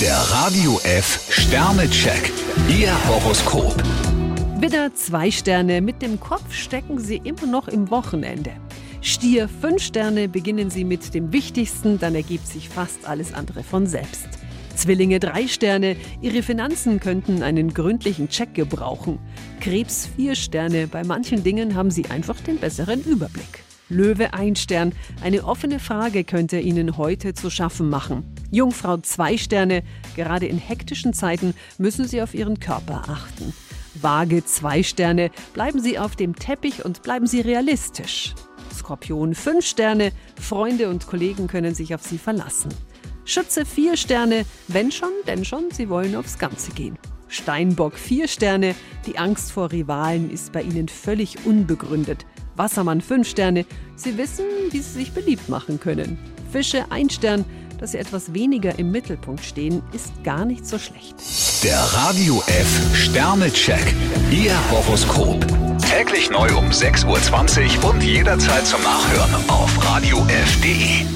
Der Radio F Sternecheck. Ihr Horoskop. Widder zwei Sterne, mit dem Kopf stecken Sie immer noch im Wochenende. Stier fünf Sterne, beginnen Sie mit dem Wichtigsten, dann ergibt sich fast alles andere von selbst. Zwillinge drei Sterne, Ihre Finanzen könnten einen gründlichen Check gebrauchen. Krebs vier Sterne, bei manchen Dingen haben Sie einfach den besseren Überblick. Löwe ein Stern, eine offene Frage könnte Ihnen heute zu schaffen machen. Jungfrau zwei Sterne, gerade in hektischen Zeiten müssen Sie auf Ihren Körper achten. Waage zwei Sterne, bleiben Sie auf dem Teppich und bleiben Sie realistisch. Skorpion fünf Sterne, Freunde und Kollegen können sich auf Sie verlassen. Schütze vier Sterne, wenn schon, denn schon, Sie wollen aufs Ganze gehen. Steinbock vier Sterne, die Angst vor Rivalen ist bei Ihnen völlig unbegründet. Wassermann fünf Sterne, Sie wissen, wie Sie sich beliebt machen können. Fische ein Stern, dass Sie etwas weniger im Mittelpunkt stehen, ist gar nicht so schlecht. Der Radio F Sternecheck. Ihr Horoskop. Täglich neu um 6.20 Uhr und jederzeit zum Nachhören auf radiof.de.